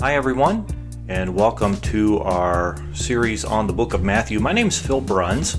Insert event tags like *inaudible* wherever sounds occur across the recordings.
Hi, everyone, and welcome to our series on the book of Matthew. My name is Phil Bruns,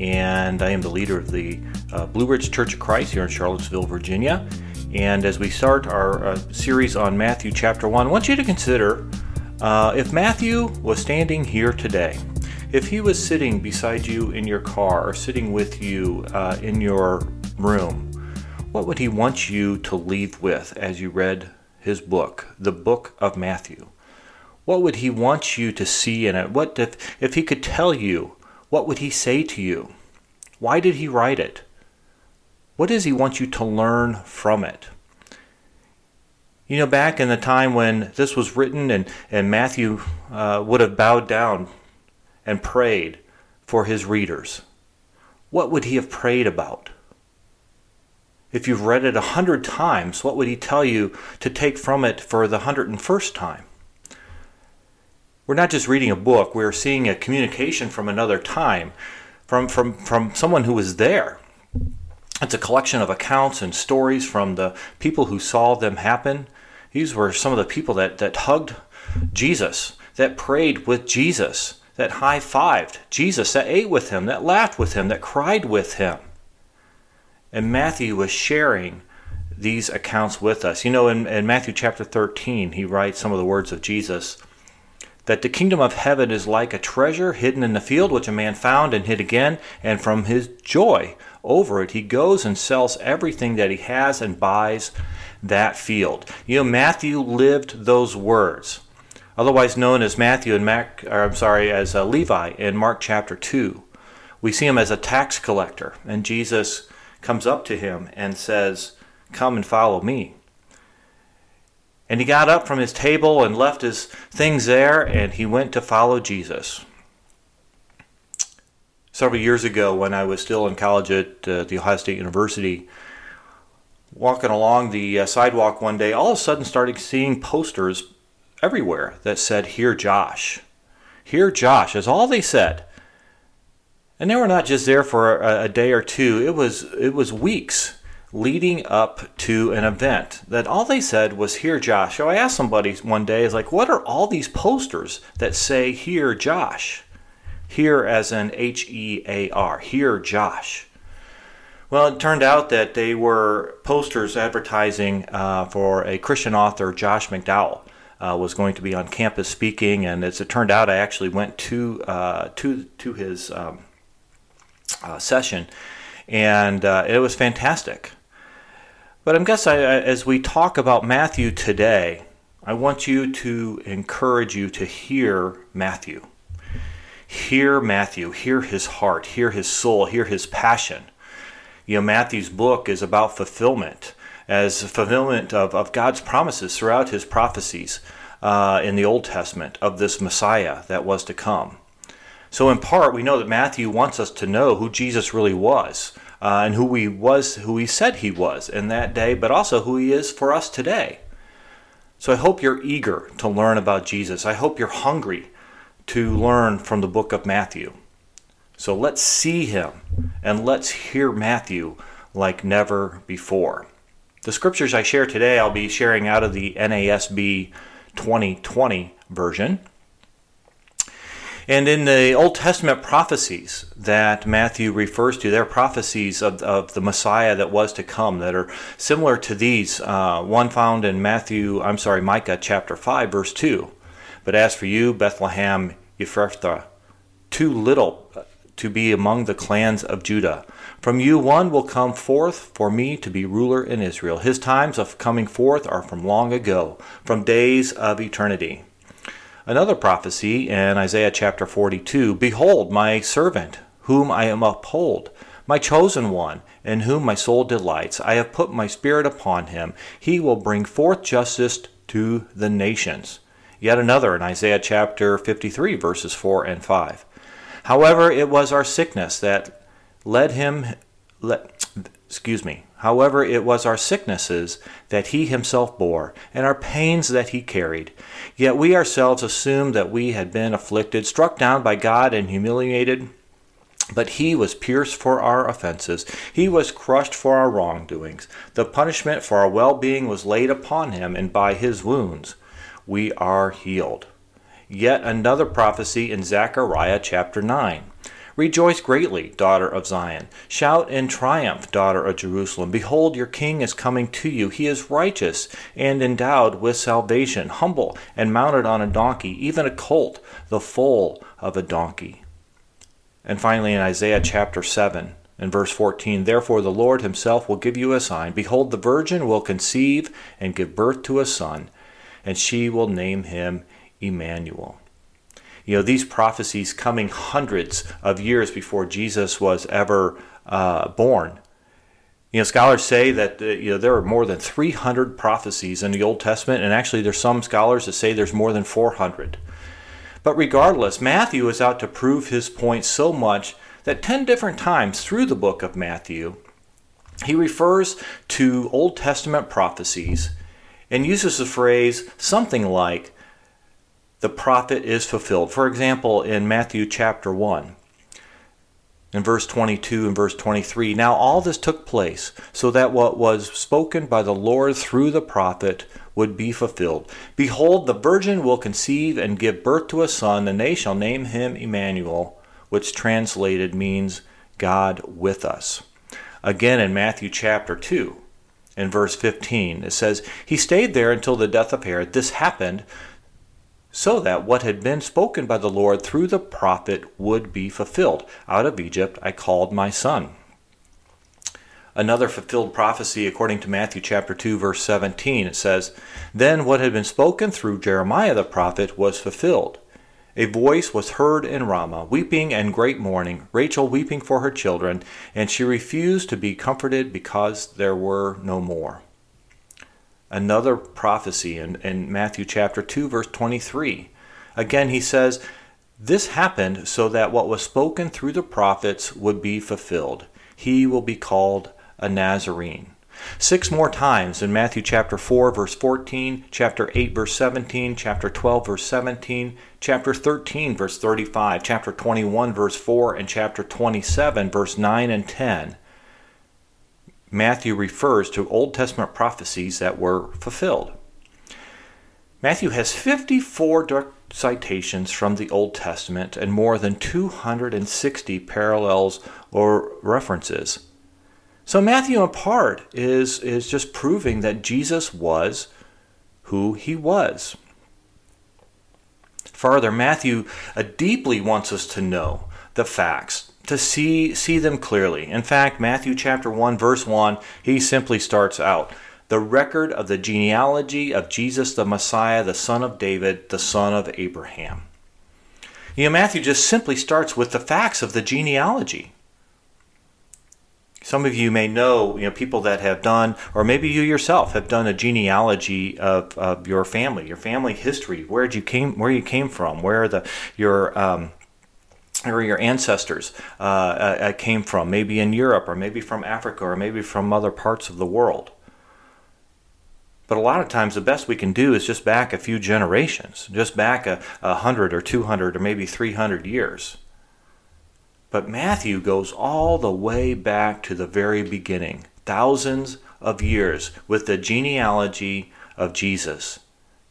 and I am the leader of the uh, Blue Ridge Church of Christ here in Charlottesville, Virginia. And as we start our uh, series on Matthew chapter 1, I want you to consider uh, if Matthew was standing here today, if he was sitting beside you in your car or sitting with you uh, in your room, what would he want you to leave with as you read his book, the book of Matthew? What would he want you to see in it? What if, if he could tell you, what would he say to you? Why did he write it? What does he want you to learn from it? You know, back in the time when this was written and, and Matthew uh, would have bowed down and prayed for his readers, what would he have prayed about? If you've read it a hundred times, what would he tell you to take from it for the hundred and first time? We're not just reading a book, we're seeing a communication from another time, from, from, from someone who was there. It's a collection of accounts and stories from the people who saw them happen. These were some of the people that, that hugged Jesus, that prayed with Jesus, that high fived Jesus, that ate with him, that laughed with him, that cried with him. And Matthew was sharing these accounts with us. You know, in, in Matthew chapter 13, he writes some of the words of Jesus that the kingdom of heaven is like a treasure hidden in the field which a man found and hid again, and from his joy over it he goes and sells everything that he has and buys that field. You know, Matthew lived those words, otherwise known as Matthew and Mac, or I'm sorry, as uh, Levi in Mark chapter 2. We see him as a tax collector, and Jesus comes up to him and says, Come and follow me. And he got up from his table and left his things there, and he went to follow Jesus. Several years ago, when I was still in college at uh, the Ohio State University, walking along the uh, sidewalk one day, all of a sudden started seeing posters everywhere that said, Hear Josh. Hear Josh, is all they said. And they were not just there for a, a day or two, it was, it was weeks leading up to an event that all they said was here josh. So i asked somebody one day is like what are all these posters that say here josh? Here as an h-e-a-r here josh. Well it turned out that they were posters advertising uh, for a christian author josh mcdowell uh, was going to be on campus speaking. And as it turned out i actually went to uh, to to his um, uh, session and uh, it was fantastic but I guess I, as we talk about Matthew today, I want you to encourage you to hear Matthew. Hear Matthew, hear his heart, hear his soul, hear his passion. You know, Matthew's book is about fulfillment, as fulfillment of, of God's promises throughout his prophecies uh, in the Old Testament of this Messiah that was to come. So, in part, we know that Matthew wants us to know who Jesus really was uh, and who he was, who he said he was in that day, but also who he is for us today. So I hope you're eager to learn about Jesus. I hope you're hungry to learn from the book of Matthew. So let's see him and let's hear Matthew like never before. The scriptures I share today, I'll be sharing out of the NASB 2020 version. And in the Old Testament prophecies that Matthew refers to, they're prophecies of, of the Messiah that was to come that are similar to these. Uh, one found in Matthew, I'm sorry, Micah chapter 5, verse 2. But as for you, Bethlehem Ephrathah, too little to be among the clans of Judah. From you one will come forth for me to be ruler in Israel. His times of coming forth are from long ago, from days of eternity. Another prophecy in Isaiah chapter 42 Behold, my servant, whom I am uphold, my chosen one, in whom my soul delights. I have put my spirit upon him. He will bring forth justice to the nations. Yet another in Isaiah chapter 53, verses 4 and 5. However, it was our sickness that led him, let, excuse me, However, it was our sicknesses that he himself bore, and our pains that he carried. Yet we ourselves assumed that we had been afflicted, struck down by God, and humiliated. But he was pierced for our offenses, he was crushed for our wrongdoings. The punishment for our well being was laid upon him, and by his wounds we are healed. Yet another prophecy in Zechariah chapter 9. Rejoice greatly, daughter of Zion. Shout in triumph, daughter of Jerusalem. Behold, your king is coming to you. He is righteous and endowed with salvation, humble and mounted on a donkey, even a colt, the foal of a donkey. And finally, in Isaiah chapter 7, in verse 14, Therefore the Lord himself will give you a sign. Behold, the virgin will conceive and give birth to a son, and she will name him Emmanuel. You know, these prophecies coming hundreds of years before Jesus was ever uh, born. You know, scholars say that uh, you know there are more than 300 prophecies in the Old Testament, and actually there's some scholars that say there's more than 400. But regardless, Matthew is out to prove his point so much that 10 different times through the book of Matthew, he refers to Old Testament prophecies and uses the phrase something like the prophet is fulfilled. For example, in Matthew chapter 1, in verse 22 and verse 23, now all this took place so that what was spoken by the Lord through the prophet would be fulfilled. Behold, the virgin will conceive and give birth to a son, and they shall name him Emmanuel, which translated means God with us. Again, in Matthew chapter 2, in verse 15, it says, He stayed there until the death of Herod. This happened so that what had been spoken by the Lord through the prophet would be fulfilled. Out of Egypt I called my son. Another fulfilled prophecy according to Matthew chapter 2 verse 17 it says, "Then what had been spoken through Jeremiah the prophet was fulfilled. A voice was heard in Ramah, weeping and great mourning, Rachel weeping for her children, and she refused to be comforted because there were no more." Another prophecy in, in Matthew chapter 2, verse 23. Again, he says, This happened so that what was spoken through the prophets would be fulfilled. He will be called a Nazarene. Six more times in Matthew chapter 4, verse 14, chapter 8, verse 17, chapter 12, verse 17, chapter 13, verse 35, chapter 21, verse 4, and chapter 27, verse 9 and 10. Matthew refers to Old Testament prophecies that were fulfilled. Matthew has 54 direct citations from the Old Testament and more than 260 parallels or references. So Matthew in part is, is just proving that Jesus was who he was. Further, Matthew uh, deeply wants us to know the facts to see see them clearly. In fact, Matthew chapter 1 verse 1, he simply starts out the record of the genealogy of Jesus the Messiah, the son of David, the son of Abraham. You know, Matthew just simply starts with the facts of the genealogy. Some of you may know, you know, people that have done, or maybe you yourself have done a genealogy of, of your family, your family history, where you came, where you came from, where the your um, where your ancestors uh, uh, uh, came from, maybe in Europe or maybe from Africa or maybe from other parts of the world. But a lot of times, the best we can do is just back a few generations, just back a, a hundred or two hundred or maybe three hundred years. But Matthew goes all the way back to the very beginning, thousands of years, with the genealogy of Jesus,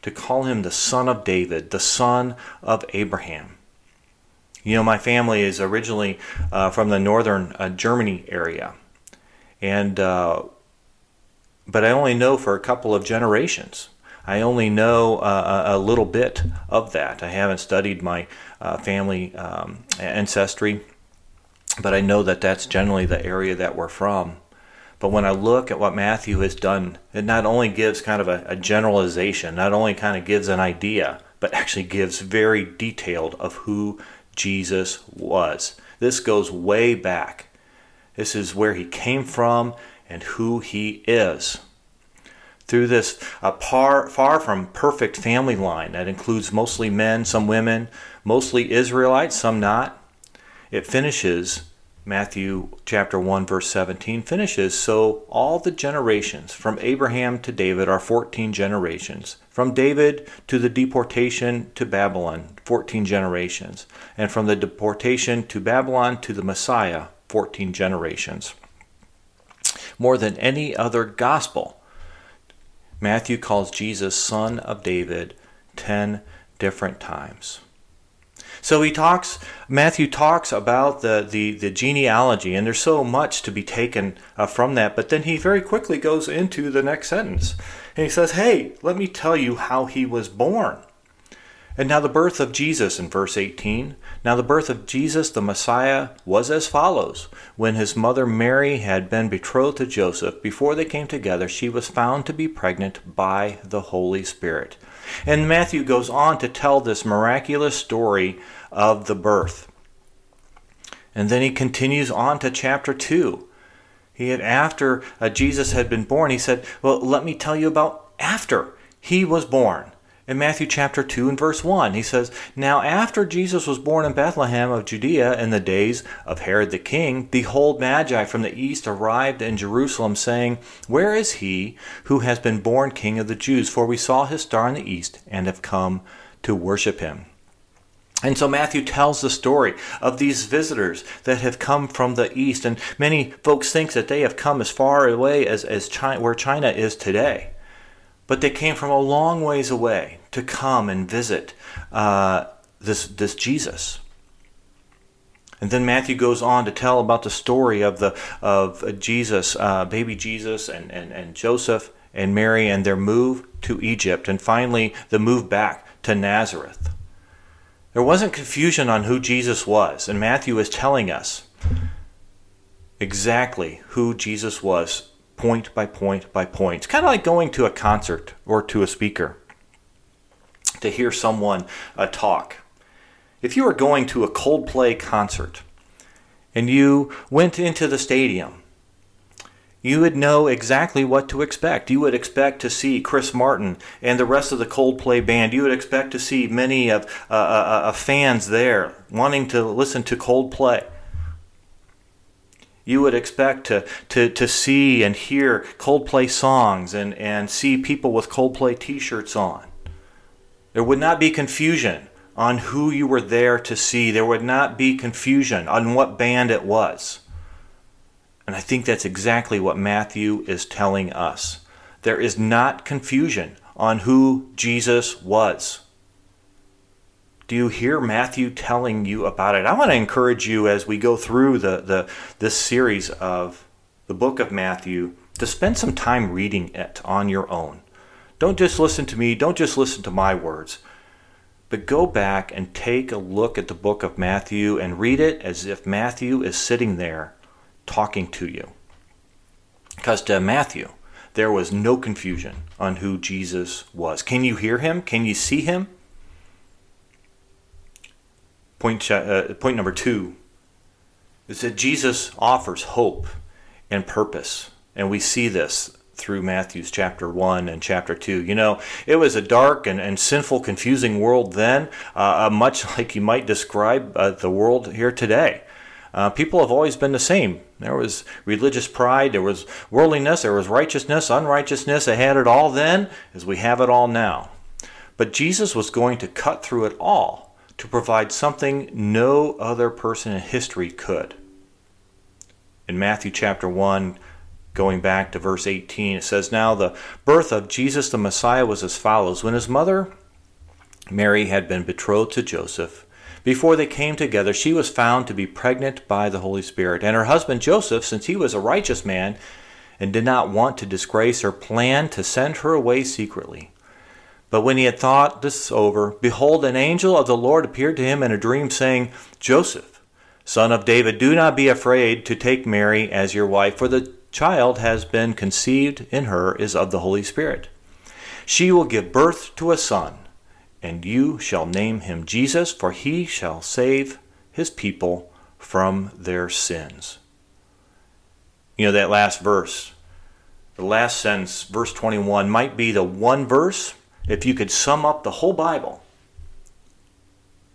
to call him the son of David, the son of Abraham. You know, my family is originally uh, from the northern uh, Germany area, and uh, but I only know for a couple of generations. I only know uh, a little bit of that. I haven't studied my uh, family um, ancestry, but I know that that's generally the area that we're from. But when I look at what Matthew has done, it not only gives kind of a, a generalization, not only kind of gives an idea, but actually gives very detailed of who Jesus was. This goes way back. This is where he came from and who he is. Through this uh, par, far from perfect family line that includes mostly men, some women, mostly Israelites, some not, it finishes Matthew chapter 1 verse 17 finishes so all the generations from Abraham to David are 14 generations. From David to the deportation to Babylon 14 generations. And from the deportation to Babylon to the Messiah 14 generations. More than any other gospel Matthew calls Jesus son of David 10 different times. So he talks, Matthew talks about the, the, the genealogy, and there's so much to be taken uh, from that, but then he very quickly goes into the next sentence. And he says, Hey, let me tell you how he was born. And now the birth of Jesus in verse 18. Now the birth of Jesus, the Messiah, was as follows. When his mother Mary had been betrothed to Joseph, before they came together, she was found to be pregnant by the Holy Spirit. And Matthew goes on to tell this miraculous story of the birth. And then he continues on to chapter 2. He had, after uh, Jesus had been born, he said, Well, let me tell you about after he was born in Matthew chapter 2 and verse 1. He says, Now after Jesus was born in Bethlehem of Judea in the days of Herod the king, behold, Magi from the east arrived in Jerusalem, saying, Where is he who has been born king of the Jews? For we saw his star in the east and have come to worship him. And so Matthew tells the story of these visitors that have come from the east, and many folks think that they have come as far away as, as China, where China is today but they came from a long ways away to come and visit uh, this, this Jesus. And then Matthew goes on to tell about the story of the of Jesus, uh, baby Jesus, and, and, and Joseph and Mary, and their move to Egypt, and finally the move back to Nazareth. There wasn't confusion on who Jesus was, and Matthew is telling us exactly who Jesus was point by point by point. It's kind of like going to a concert or to a speaker to hear someone uh, talk. If you were going to a Coldplay concert and you went into the stadium, you would know exactly what to expect. You would expect to see Chris Martin and the rest of the Coldplay band. You would expect to see many of uh, uh, uh fans there wanting to listen to Coldplay you would expect to, to, to see and hear Coldplay songs and, and see people with Coldplay t shirts on. There would not be confusion on who you were there to see. There would not be confusion on what band it was. And I think that's exactly what Matthew is telling us. There is not confusion on who Jesus was. Do you hear Matthew telling you about it? I want to encourage you as we go through the, the this series of the book of Matthew to spend some time reading it on your own. Don't just listen to me, don't just listen to my words, but go back and take a look at the book of Matthew and read it as if Matthew is sitting there talking to you. Because to Matthew, there was no confusion on who Jesus was. Can you hear him? Can you see him? Point, uh, point number two is that Jesus offers hope and purpose. And we see this through Matthew's chapter 1 and chapter 2. You know, it was a dark and, and sinful, confusing world then, uh, uh much *laughs* like you might describe uh, the world here today. Uh, people have always been the same. There was religious pride, there was worldliness, there was righteousness, unrighteousness. They had it all then as we have it all now. But Jesus was going to cut through it all to provide something no other person in history could. In Matthew chapter 1, going back to verse 18, it says, Now the birth of Jesus the Messiah was as follows. When his mother Mary had been betrothed to Joseph, before they came together, she was found to be pregnant by the Holy Spirit. And her husband Joseph, since he was a righteous man and did not want to disgrace her, planned to send her away secretly. But when he had thought this over, behold, an angel of the Lord appeared to him in a dream, saying, Joseph, son of David, do not be afraid to take Mary as your wife, for the child has been conceived in her is of the Holy Spirit. She will give birth to a son, and you shall name him Jesus, for he shall save his people from their sins. You know, that last verse, the last sentence, verse 21, might be the one verse if you could sum up the whole Bible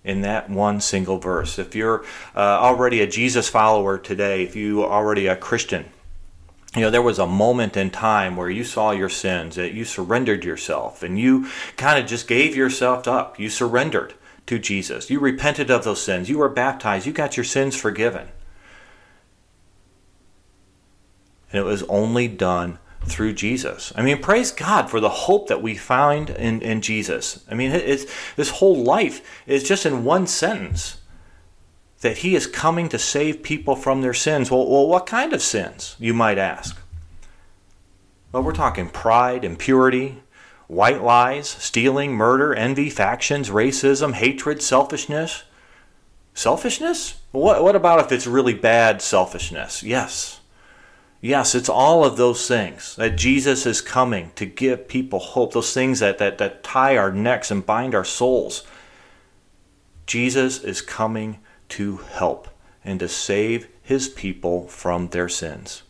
in that one single verse, if you're uh, already a Jesus follower today, if you are already a Christian, you know, there was a moment in time where you saw your sins, that you surrendered yourself, and you kind of just gave yourself up. You surrendered to Jesus. You repented of those sins. You were baptized. You got your sins forgiven. And it was only done through Jesus. I mean, praise God for the hope that we find in, in Jesus. I mean, it's, this whole life is just in one sentence that He is coming to save people from their sins. Well, well what kind of sins, you might ask? Well, we're talking pride, impurity, white lies, stealing, murder, envy, factions, racism, hatred, selfishness. Selfishness? What, what about if it's really bad selfishness? Yes. Yes, it's all of those things that Jesus is coming to give people hope, those things that, that, that tie our necks and bind our souls. Jesus is coming to help and to save his people from their sins.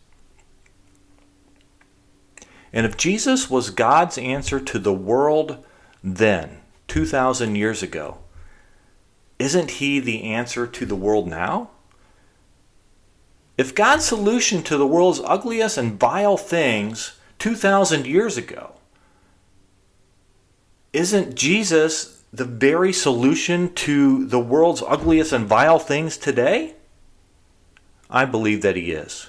And if Jesus was God's answer to the world then, 2,000 years ago, isn't he the answer to the world now? If God's solution to the world's ugliest and vile things 2,000 years ago, isn't Jesus the very solution to the world's ugliest and vile things today? I believe that he is.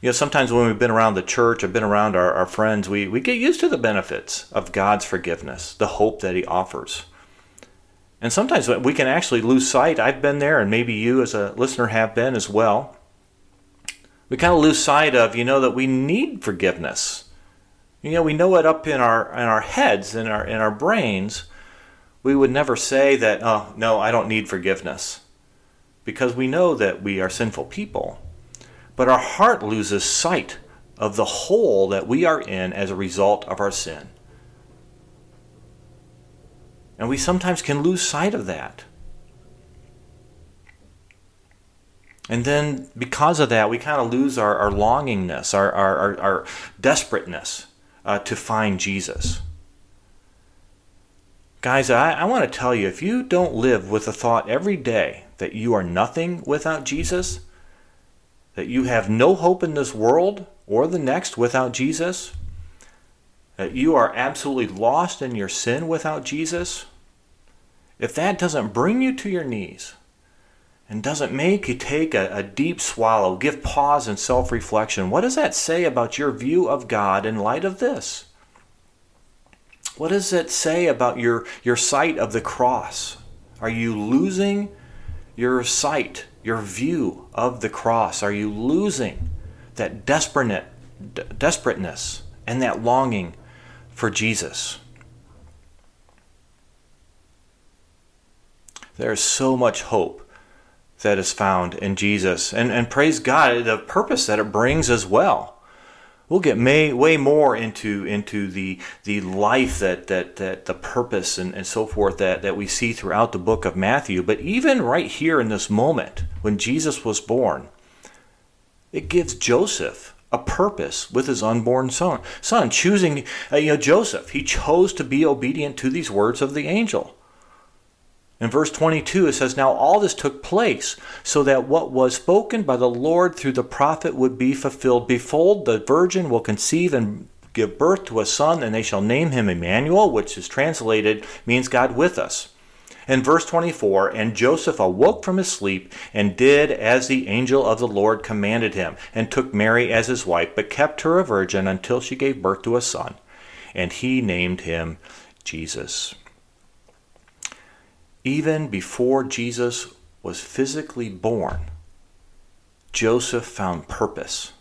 You know, sometimes when we've been around the church or been around our, our friends, we, we get used to the benefits of God's forgiveness, the hope that he offers. And sometimes we can actually lose sight. I've been there, and maybe you as a listener have been as well. We kind of lose sight of, you know, that we need forgiveness. You know, we know it up in our in our heads, in our in our brains. We would never say that, oh no, I don't need forgiveness. Because we know that we are sinful people. But our heart loses sight of the hole that we are in as a result of our sin. And we sometimes can lose sight of that. And then because of that, we kind of lose our, our longingness, our, our, our, our desperateness uh, to find Jesus. Guys, I, I want to tell you if you don't live with the thought every day that you are nothing without Jesus, that you have no hope in this world or the next without Jesus, that you are absolutely lost in your sin without Jesus, if that doesn't bring you to your knees and doesn't make you take a, a deep swallow, give pause and self reflection, what does that say about your view of God in light of this? What does it say about your, your sight of the cross? Are you losing your sight, your view of the cross? Are you losing that desperate, desperateness and that longing for Jesus? There's so much hope that is found in Jesus. And, and praise God, the purpose that it brings as well. We'll get may, way more into into the the life that that, that the purpose and, and so forth that, that we see throughout the book of Matthew. But even right here in this moment, when Jesus was born, it gives Joseph a purpose with his unborn son. Son choosing, uh, you know, Joseph. He chose to be obedient to these words of the angel. In verse 22, it says, Now all this took place, so that what was spoken by the Lord through the prophet would be fulfilled. Behold, the virgin will conceive and give birth to a son, and they shall name him Emmanuel, which is translated means God with us. In verse 24, and Joseph awoke from his sleep and did as the angel of the Lord commanded him, and took Mary as his wife, but kept her a virgin until she gave birth to a son. And he named him Jesus. Even before Jesus was physically born, Joseph found purpose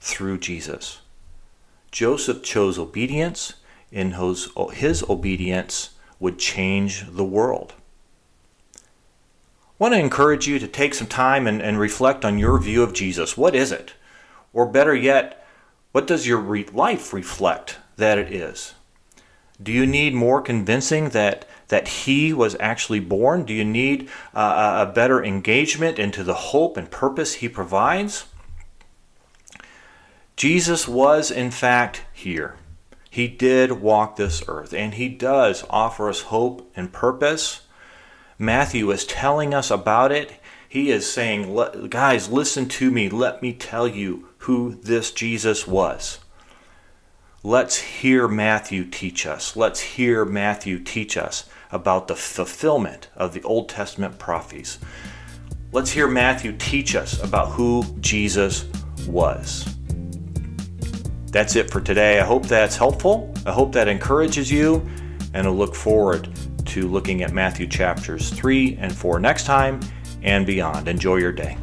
through Jesus. Joseph chose obedience, his, his obedience would change the world. I want to encourage you to take some time and, and reflect on your view of Jesus. What is it? Or better yet, what does your re- life reflect that it is? Do you need more convincing that that he was actually born? Do you need uh, a better engagement into the hope and purpose he provides? Jesus was, in fact, here. He did walk this earth, and he does offer us hope and purpose. Matthew is telling us about it. He is saying, Guys, listen to me. Let me tell you who this Jesus was. Let's hear Matthew teach us. Let's hear Matthew teach us about the fulfillment of the Old Testament prophecies. Let's hear Matthew teach us about who Jesus was. That's it for today. I hope that's helpful. I hope that encourages you, and I look forward to looking at Matthew chapters 3 and 4 next time and beyond. Enjoy your day.